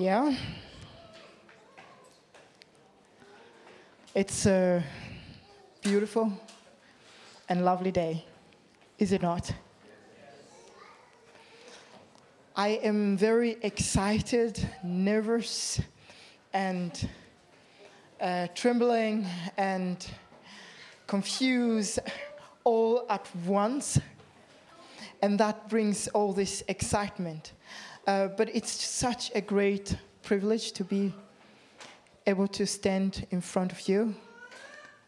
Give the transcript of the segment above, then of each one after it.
Yeah. It's a beautiful and lovely day, is it not? I am very excited, nervous, and uh, trembling and confused all at once. And that brings all this excitement. Uh, but it's such a great privilege to be able to stand in front of you,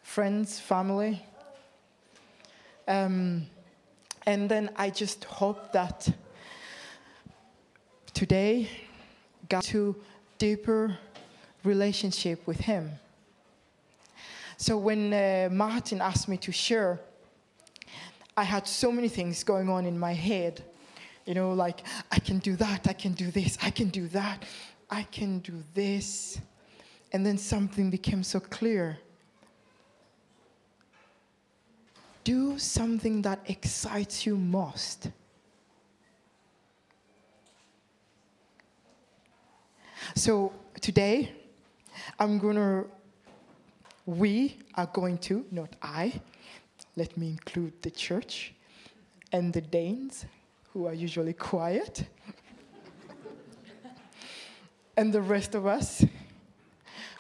friends, family. Um, and then I just hope that today got to deeper relationship with him. So when uh, Martin asked me to share, I had so many things going on in my head. You know, like, I can do that, I can do this, I can do that, I can do this. And then something became so clear. Do something that excites you most. So today, I'm gonna, we are going to, not I, let me include the church and the Danes, who are usually quiet, and the rest of us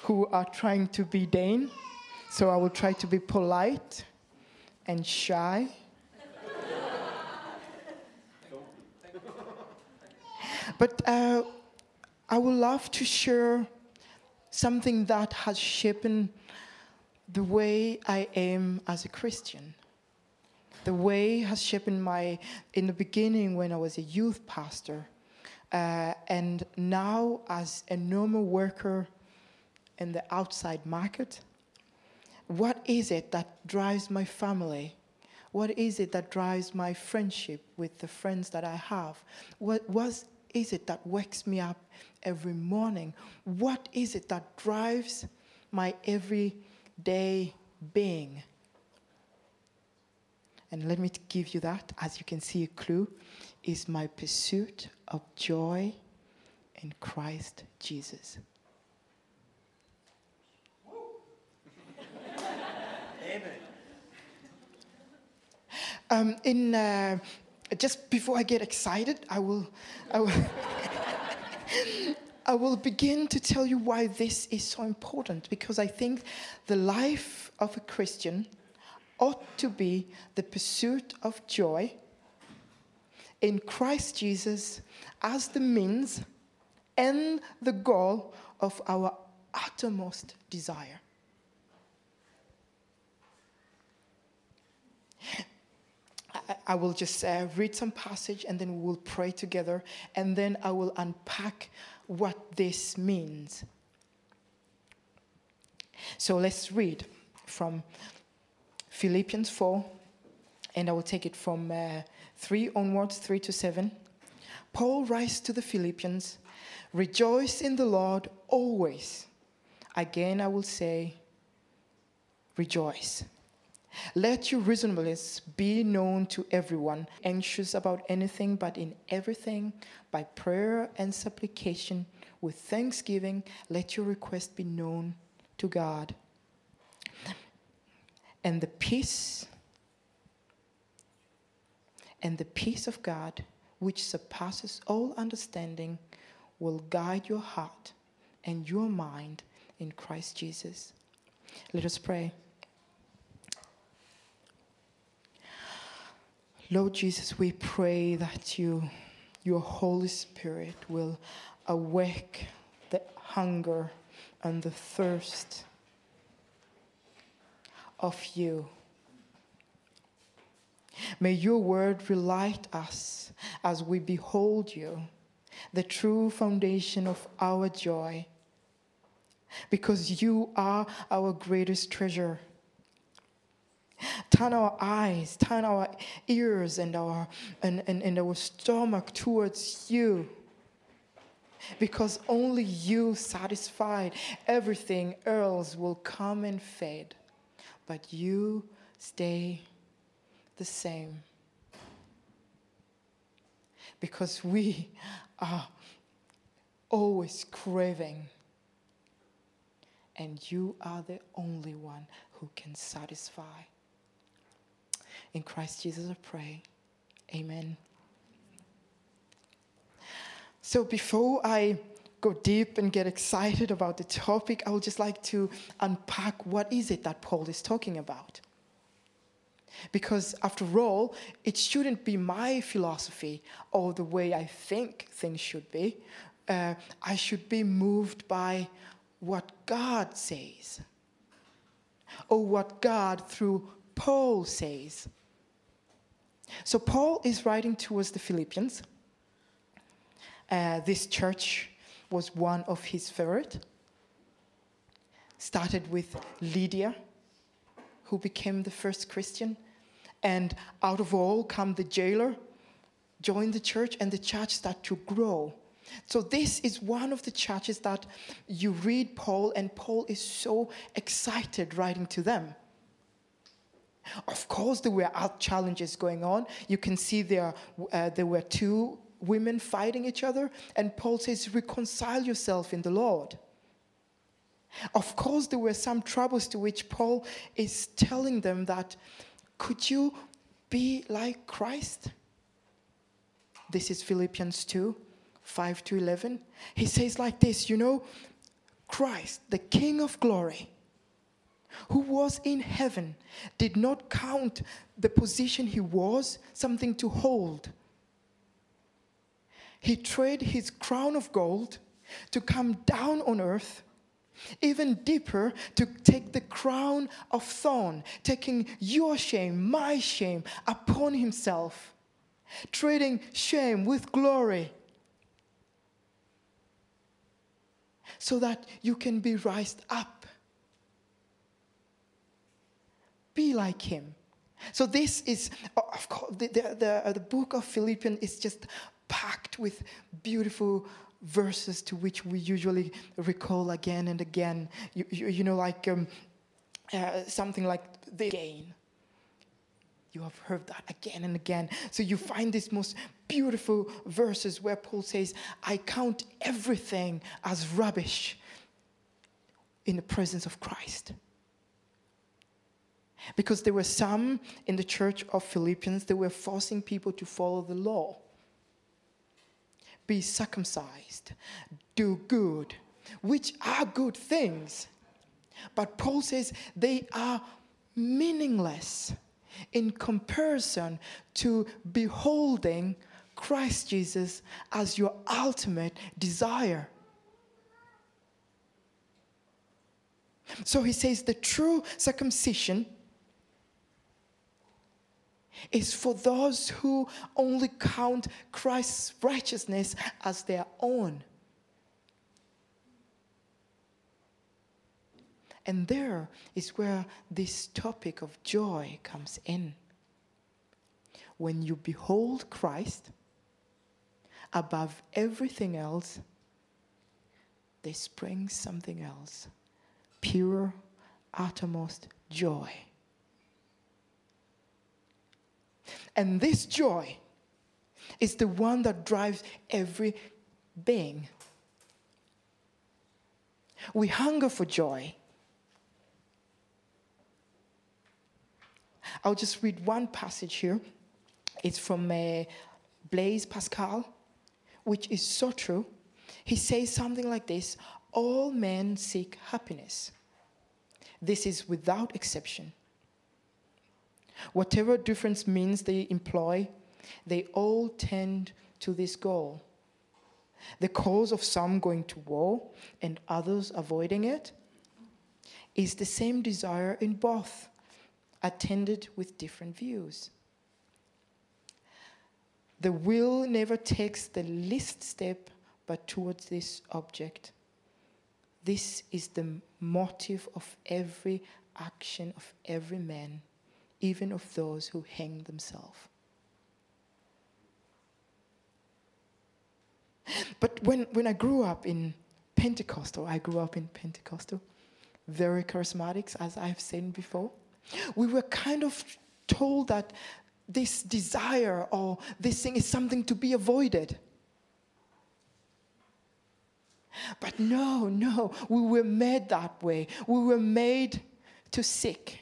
who are trying to be Dane. So I will try to be polite and shy. but uh, I would love to share something that has shaped the way I am as a Christian. The way has shaped my, in the beginning when I was a youth pastor, uh, and now as a normal worker in the outside market. What is it that drives my family? What is it that drives my friendship with the friends that I have? What was is it that wakes me up every morning? What is it that drives my everyday being? And let me give you that. As you can see, a clue is my pursuit of joy in Christ Jesus. Um, in, uh, just before I get excited, I will, I will, I will begin to tell you why this is so important because I think the life of a Christian ought to be the pursuit of joy in Christ Jesus as the means and the goal of our uttermost desire. I will just uh, read some passage and then we will pray together and then I will unpack what this means. So let's read from Philippians 4 and I will take it from uh, 3 onwards, 3 to 7. Paul writes to the Philippians Rejoice in the Lord always. Again, I will say, Rejoice. Let your reasonableness be known to everyone, anxious about anything, but in everything, by prayer and supplication, with thanksgiving, let your request be known to God. And the peace, and the peace of God, which surpasses all understanding, will guide your heart and your mind in Christ Jesus. Let us pray. Lord Jesus, we pray that you, your Holy Spirit will awake the hunger and the thirst of you. May your word relight us as we behold you, the true foundation of our joy, because you are our greatest treasure turn our eyes, turn our ears and our, and, and, and our stomach towards you. Because only you satisfied, everything else will come and fade. But you stay the same. Because we are always craving. And you are the only one who can satisfy. In Christ Jesus, I pray. Amen. So before I go deep and get excited about the topic, I would just like to unpack what is it that Paul is talking about. Because after all, it shouldn't be my philosophy or the way I think things should be. Uh, I should be moved by what God says or what God through Paul says. So, Paul is writing towards the Philippians. Uh, this church was one of his favorite. Started with Lydia, who became the first Christian. And out of all come the jailer, joined the church, and the church started to grow. So, this is one of the churches that you read Paul, and Paul is so excited writing to them. Of course, there were challenges going on. You can see there, uh, there were two women fighting each other, and Paul says, Reconcile yourself in the Lord. Of course, there were some troubles to which Paul is telling them that, could you be like Christ? This is Philippians 2 5 to 11. He says like this You know, Christ, the King of glory, who was in heaven, did not count the position he was something to hold he traded his crown of gold to come down on earth, even deeper, to take the crown of thorn, taking your shame, my shame, upon himself, trading shame with glory. So that you can be raised up. Be like him. So this is, of course, the, the, the, book of Philippians is just packed with beautiful verses to which we usually recall again and again. You, you, you know, like um, uh, something like the gain. You have heard that again and again. So you find these most beautiful verses where Paul says, I count everything as rubbish in the presence of Christ. Because there were some in the church of Philippians that were forcing people to follow the law be circumcised, do good, which are good things. But Paul says they are meaningless in comparison to beholding Christ Jesus as your ultimate desire. So he says the true circumcision is for those who only count Christ's righteousness as their own. And there is where this topic of joy comes in. When you behold Christ above everything else, there springs something else pure, uttermost joy. And this joy is the one that drives every being. We hunger for joy. I'll just read one passage here. It's from uh, Blaise Pascal, which is so true. He says something like this All men seek happiness. This is without exception. Whatever difference means they employ, they all tend to this goal. The cause of some going to war and others avoiding it is the same desire in both, attended with different views. The will never takes the least step but towards this object. This is the motive of every action of every man even of those who hang themselves. But when, when I grew up in Pentecostal, I grew up in Pentecostal, very charismatics, as I've said before, we were kind of told that this desire or this thing is something to be avoided. But no, no, we were made that way. We were made to seek.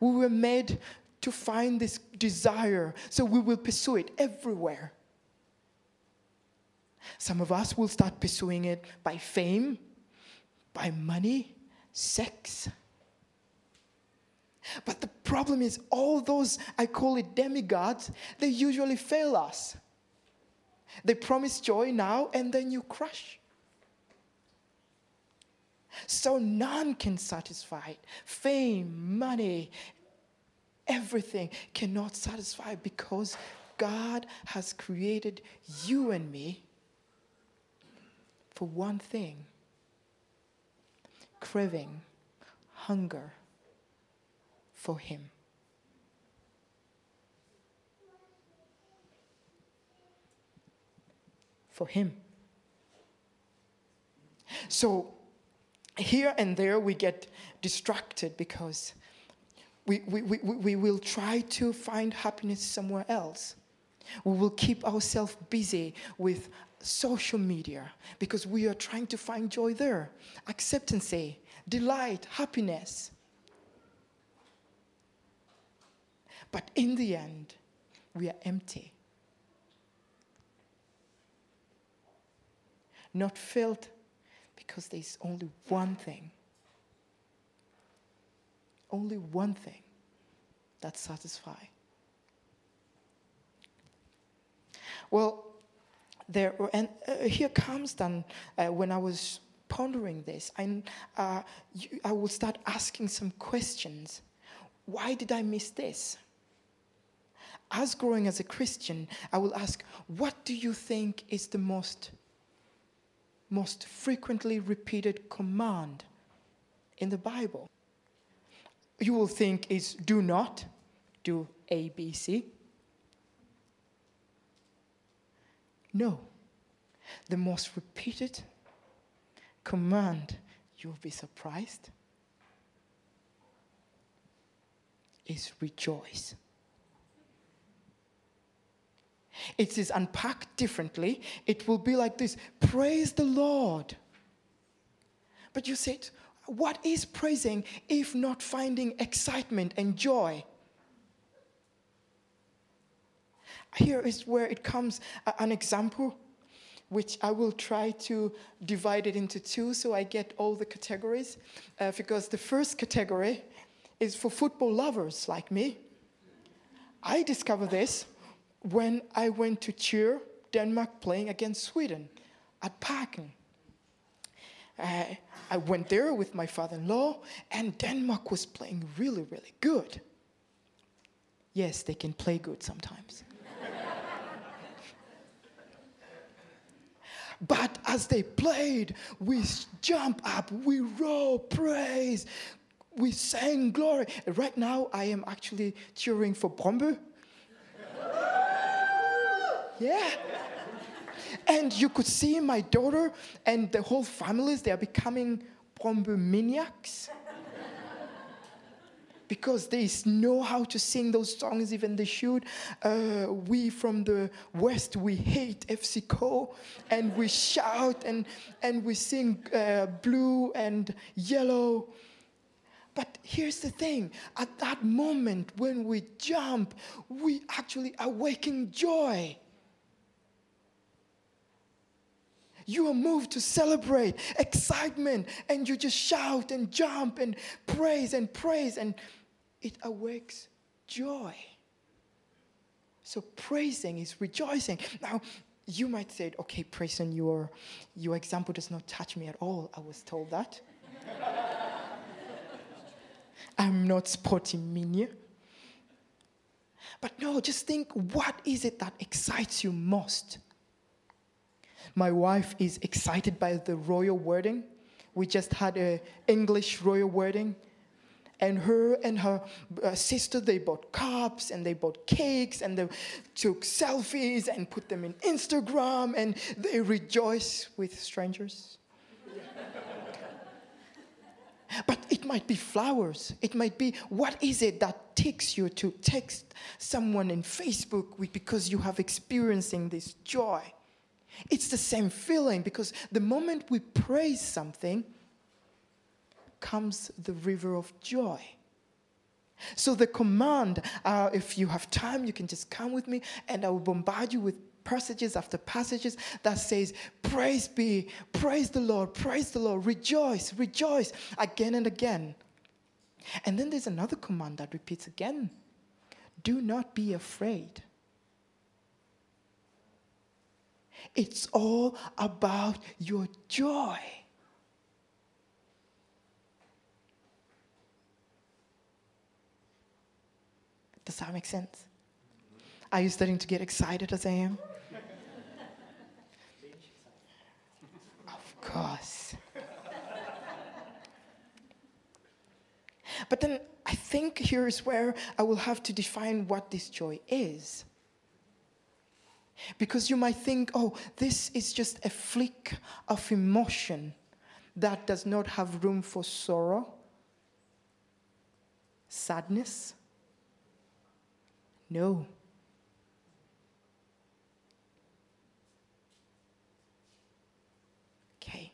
We were made to find this desire, so we will pursue it everywhere. Some of us will start pursuing it by fame, by money, sex. But the problem is, all those, I call it demigods, they usually fail us. They promise joy now and then you crush. So none can satisfy it. Fame, money, everything cannot satisfy because God has created you and me for one thing craving, hunger for Him. For Him. So, here and there we get distracted because we, we, we, we will try to find happiness somewhere else. We will keep ourselves busy with social media because we are trying to find joy there, acceptance, delight, happiness. But in the end, we are empty. Not filled because there's only one thing. Only one thing that satisfies. Well, there, and uh, here comes then uh, when I was pondering this, I, uh, you, I will start asking some questions. Why did I miss this? As growing as a Christian, I will ask, what do you think is the most most frequently repeated command in the Bible. You will think is do not do A, B, C. No. The most repeated command, you'll be surprised, is rejoice. It is unpacked differently. It will be like this Praise the Lord. But you said, what is praising if not finding excitement and joy? Here is where it comes an example, which I will try to divide it into two so I get all the categories. Uh, because the first category is for football lovers like me. I discovered this when I went to cheer Denmark playing against Sweden at Parken. Uh, I went there with my father in law, and Denmark was playing really, really good. Yes, they can play good sometimes. but as they played, we jump up, we roar, praise, we sang glory. Right now, I am actually cheering for Brøndby yeah. And you could see my daughter and the whole families, they are becoming maniacs because they know how to sing those songs even they should. Uh, we from the West, we hate FCK and we shout and, and we sing uh, blue and yellow. But here's the thing at that moment when we jump, we actually awaken joy. You are moved to celebrate excitement and you just shout and jump and praise and praise and it awakes joy. So praising is rejoicing. Now you might say okay praising your your example does not touch me at all. I was told that. I'm not sporting mania. But no just think what is it that excites you most my wife is excited by the royal wedding. We just had an English royal wedding. And her and her uh, sister, they bought cups and they bought cakes and they took selfies and put them in Instagram and they rejoice with strangers. but it might be flowers. It might be what is it that takes you to text someone in Facebook because you have experiencing this joy? It's the same feeling because the moment we praise something comes the river of joy. So, the command, uh, if you have time, you can just come with me and I will bombard you with passages after passages that says, Praise be, praise the Lord, praise the Lord, rejoice, rejoice, again and again. And then there's another command that repeats again do not be afraid. It's all about your joy. Does that make sense? Are you starting to get excited as I am? of course. but then I think here is where I will have to define what this joy is. Because you might think, oh, this is just a flick of emotion that does not have room for sorrow, sadness. No. Okay,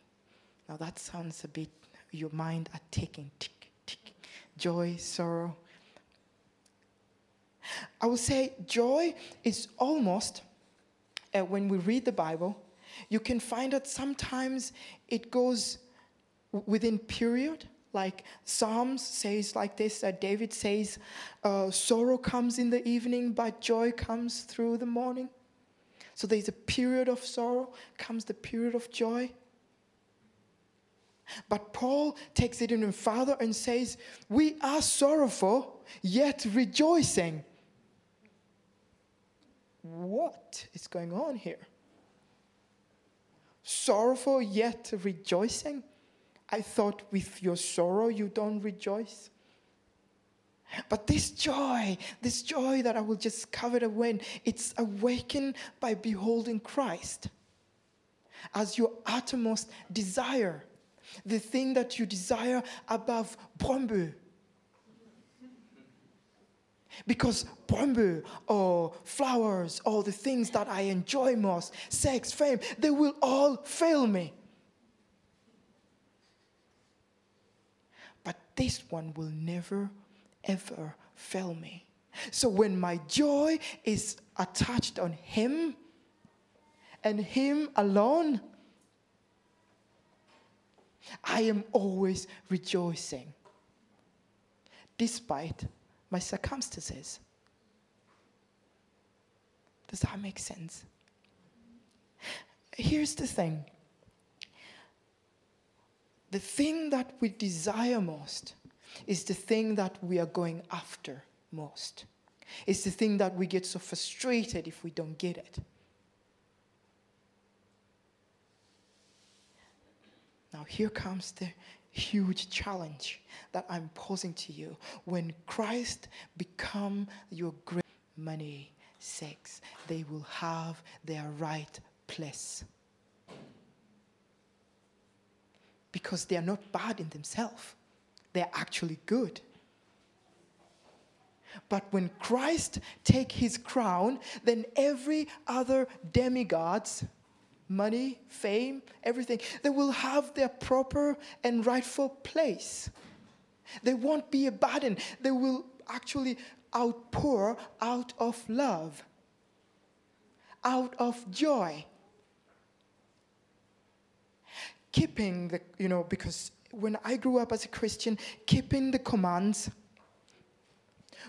now that sounds a bit, your mind are ticking, tick, tick. Joy, sorrow. I would say joy is almost uh, when we read the Bible, you can find that sometimes it goes within period. Like Psalms says like this, that David says, uh, sorrow comes in the evening, but joy comes through the morning. So there's a period of sorrow, comes the period of joy. But Paul takes it even further and says, We are sorrowful, yet rejoicing what is going on here? Sorrowful yet rejoicing? I thought with your sorrow you don't rejoice. But this joy, this joy that I will just cover it when, it's awakened by beholding Christ as your uttermost desire, the thing that you desire above Brøndby, because Brøndby or flowers or the things that I enjoy most, sex, fame, they will all fail me. But this one will never, ever fail me. So when my joy is attached on Him and Him alone, I am always rejoicing despite my circumstances. Does that make sense? Here's the thing the thing that we desire most is the thing that we are going after most. It's the thing that we get so frustrated if we don't get it. Now, here comes the huge challenge that I'm posing to you. When Christ become your great money, sex, they will have their right place. Because they are not bad in themselves. They're actually good. But when Christ take his crown, then every other demigods money, fame, everything, they will have their proper and rightful place. They won't be a burden. They will actually outpour out of love, out of joy. Keeping the, you know, because when I grew up as a Christian, keeping the commands,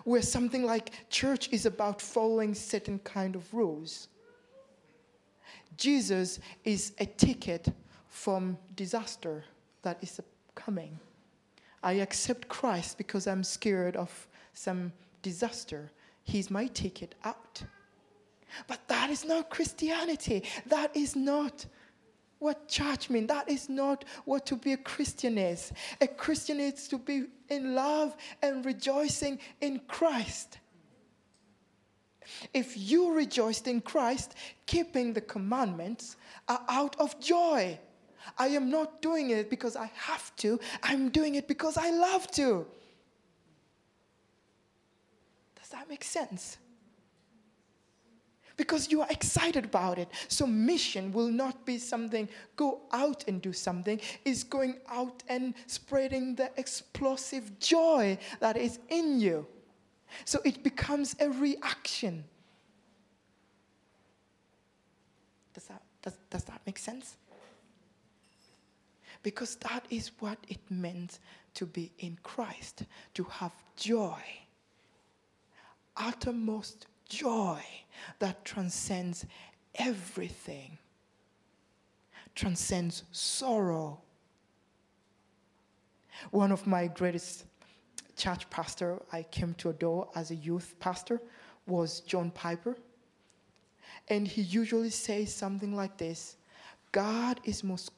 where something like church is about following certain kind of rules Jesus is a ticket from disaster that is coming. I accept Christ because I'm scared of some disaster. He's my ticket out. But that is not Christianity. That is not what church means. That is not what to be a Christian is. A Christian is to be in love and rejoicing in Christ. If you rejoiced in Christ, keeping the commandments are out of joy. I am not doing it because I have to, I'm doing it because I love to. Does that make sense? because you are excited about it. So, mission will not be something, go out and do something, is going out and spreading the explosive joy that is in you. So, it becomes a reaction. Does that, does, does that make sense? Because that is what it meant to be in Christ, to have joy, uttermost joy that transcends everything, transcends sorrow. One of my greatest church pastor I came to adore as a youth pastor was John Piper. And he usually says something like this God is most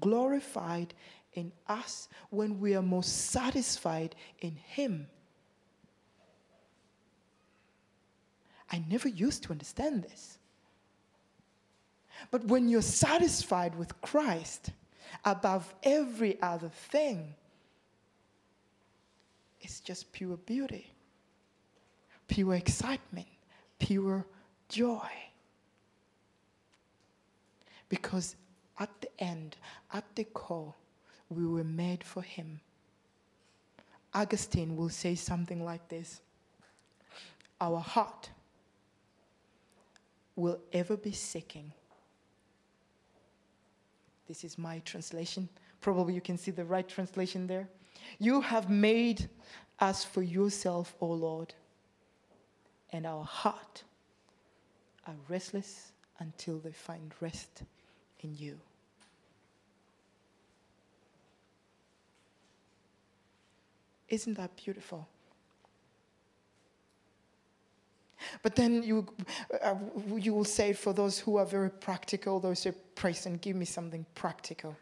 glorified in us when we are most satisfied in Him. I never used to understand this. But when you're satisfied with Christ above every other thing, it's just pure beauty, pure excitement, pure joy. Because at the end, at the core, we were made for Him. Augustine will say something like this Our heart will ever be seeking. This is my translation. Probably you can see the right translation there. You have made us for yourself, O Lord, and our heart are restless until they find rest in you. Isn't that beautiful? But then you, uh, you will say, for those who are very practical, those say, praise and give me something practical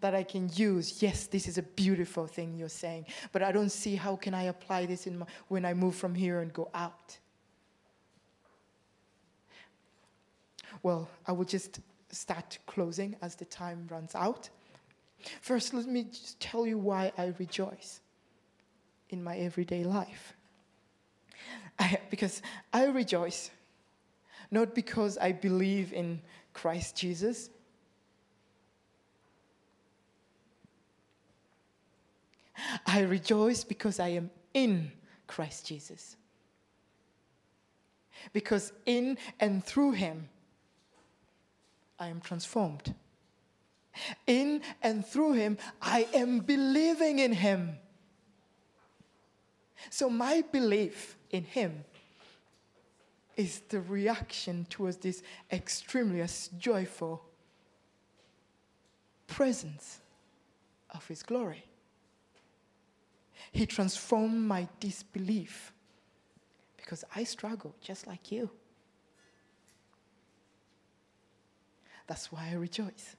that I can use. Yes, this is a beautiful thing you're saying, but I don't see how can I apply this in my, when I move from here and go out. Well, I will just start closing as the time runs out. First, let me just tell you why I rejoice in my everyday life. I, because I rejoice not because I believe in Christ Jesus. I rejoice because I am in Christ Jesus. Because in and through Him, I am transformed. In and through Him, I am believing in Him. So, my belief in Him is the reaction towards this extremely joyful presence of His glory. He transformed my disbelief because I struggle just like you. That's why I rejoice.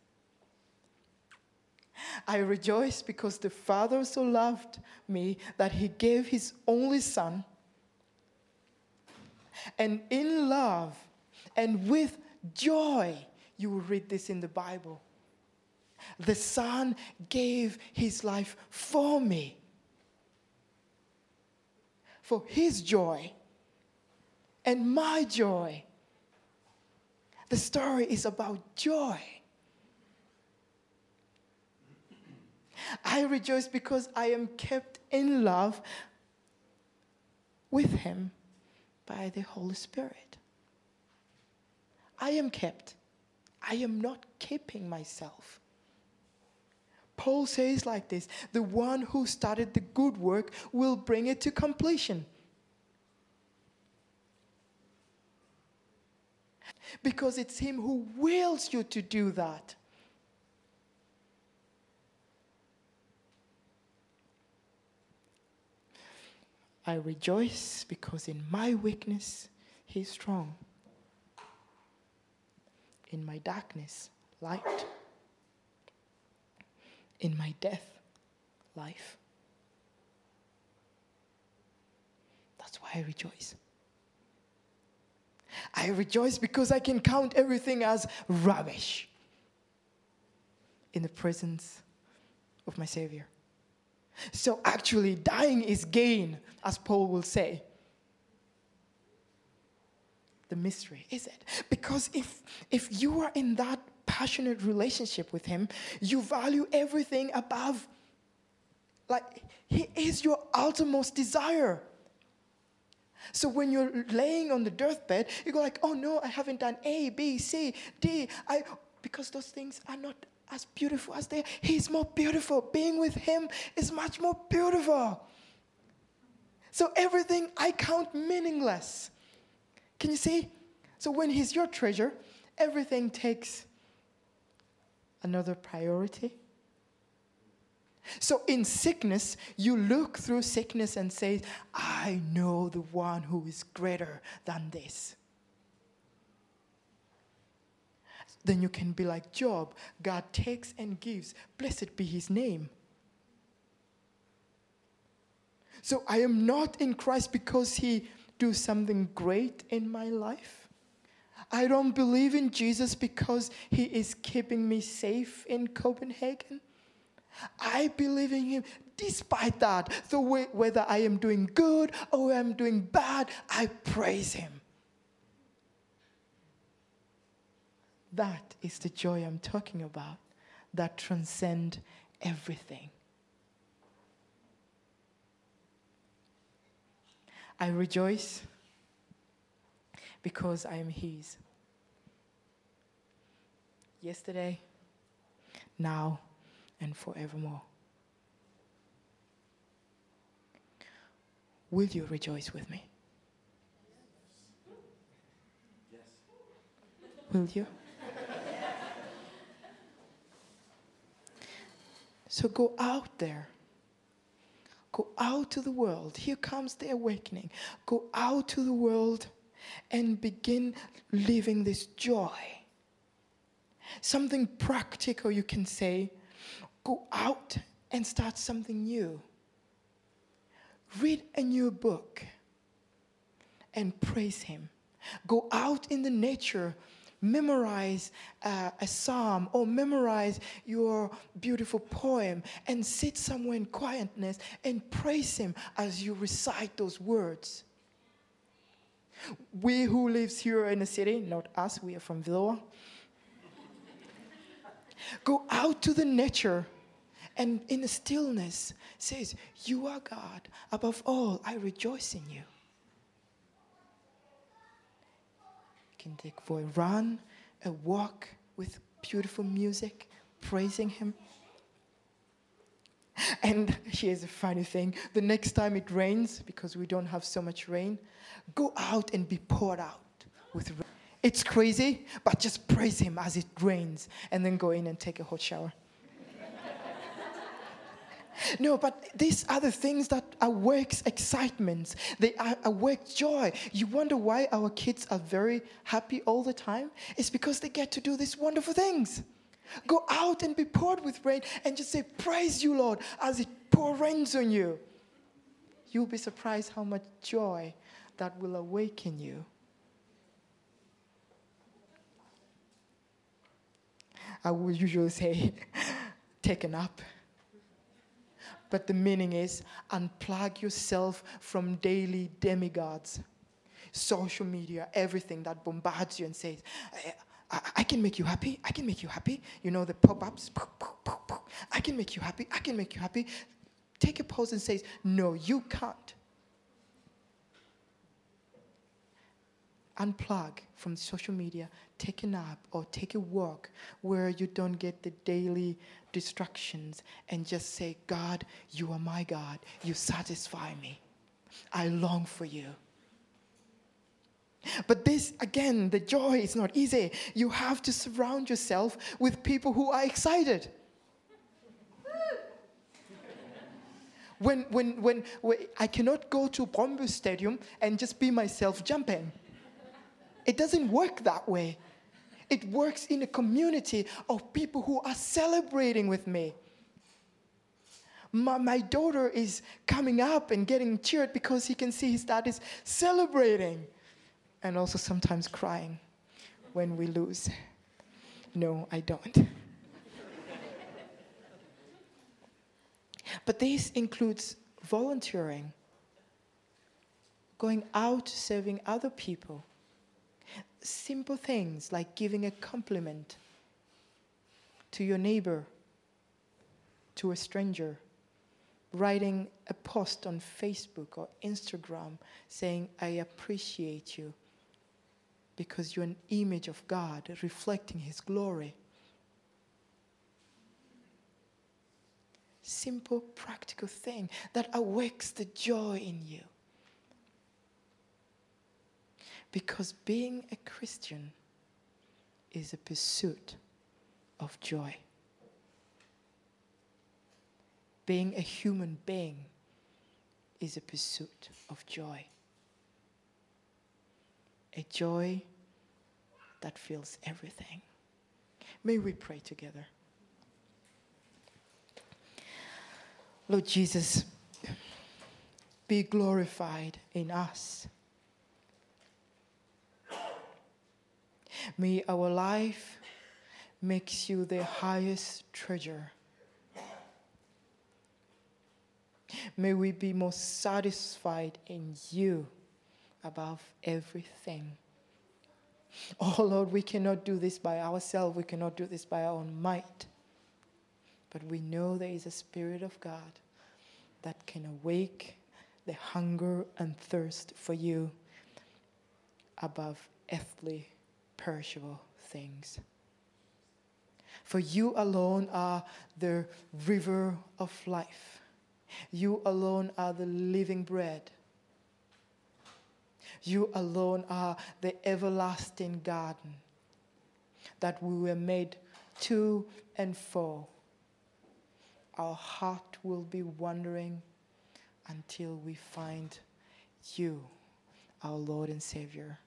I rejoice because the Father so loved me that he gave his only Son. And in love and with joy, you will read this in the Bible. The Son gave his life for me, for his joy and my joy. The story is about joy. I rejoice because I am kept in love with Him by the Holy Spirit. I am kept. I am not keeping myself. Paul says like this the one who started the good work will bring it to completion. Because it's Him who wills you to do that. I rejoice because in my weakness, He is strong. In my darkness, light. In my death, life. That's why I rejoice. I rejoice because I can count everything as rubbish in the presence of my Savior. So actually, dying is gain, as Paul will say. the mystery, is it? Because if if you are in that passionate relationship with him, you value everything above like he is your uttermost desire. So when you're laying on the deathbed, you go like, "Oh no, I haven't done A, B, C, D. I because those things are not as beautiful as they are. He's more beautiful. Being with him is much more beautiful. So everything I count meaningless. Can you see? So when he's your treasure, everything takes another priority. So in sickness, you look through sickness and say, I know the one who is greater than this. Then you can be like Job God takes and gives. Blessed be his name. So I am not in Christ because he do something great in my life. I don't believe in Jesus because he is keeping me safe in Copenhagen. I believe in him despite that. So whether I am doing good or I'm doing bad, I praise him. That is the joy I'm talking about that transcend everything. I rejoice because I am His. Yesterday, now, and forevermore. Will you rejoice with me? Yes. Will you? so go out there. Go out to the world. Here comes the awakening. Go out to the world and begin living this joy. Something practical you can say go out and start something new. Read a new book and praise Him. Go out in the nature, memorize uh, a psalm or memorize your beautiful poem and sit somewhere in quietness and praise Him as you recite those words. We who lives here in the city, not us, we are from Villa. Go out to the nature and in the stillness says, You are God. Above all, I rejoice in you. You can take for a run, a walk with beautiful music, praising Him. And here's a funny thing the next time it rains, because we don't have so much rain, go out and be poured out with rain. It's crazy, but just praise Him as it rains and then go in and take a hot shower. No, but these are the things that awakes excitement. They awake joy. You wonder why our kids are very happy all the time? It's because they get to do these wonderful things. Go out and be poured with rain and just say, Praise you, Lord, as it pour rains on you. You'll be surprised how much joy that will awaken you. I would usually say, Take nap but the meaning is unplug yourself from daily demigods, social media, everything that bombards you and says, I, I, can make you happy. I can make you happy. You know, the pop ups. I can make you happy. I can make you happy. Take a pause and says, No, you can't. Unplug from social media, take a nap or take a walk where you don't get the daily distractions and just say, God, you are my God. You satisfy me. I long for you. But this, again, the joy is not easy. You have to surround yourself with people who are excited. when, when, when, when I cannot go to Brøndby Stadium and just be myself jumping. It doesn't work that way. It works in a community of people who are celebrating with me. My, my daughter is coming up and getting cheered because he can see his dad is celebrating and also sometimes crying when we lose. No, I don't. but this includes volunteering, going out serving other people simple things like giving a compliment to your neighbor, to a stranger, writing a post on Facebook or Instagram saying, I appreciate you because you're an image of God reflecting His glory. Simple, practical thing that awakes the joy in you. Because being a Christian is a pursuit of joy. Being a human being is a pursuit of joy. A joy that fills everything. May we pray together. Lord Jesus, be glorified in us. May our life makes you the highest treasure. May we be most satisfied in you above everything. Oh Lord, we cannot do this by ourselves. We cannot do this by our own might. But we know there is a Spirit of God that can awake the hunger and thirst for you above earthly, perishable things. For you alone are the river of life. You alone are the living bread. You alone are the everlasting garden that we were made to and for. Our heart will be wandering until we find you, our Lord and Savior.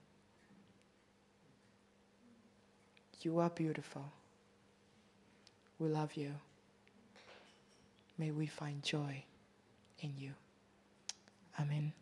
You are beautiful. We love you. May we find joy in you. Amen.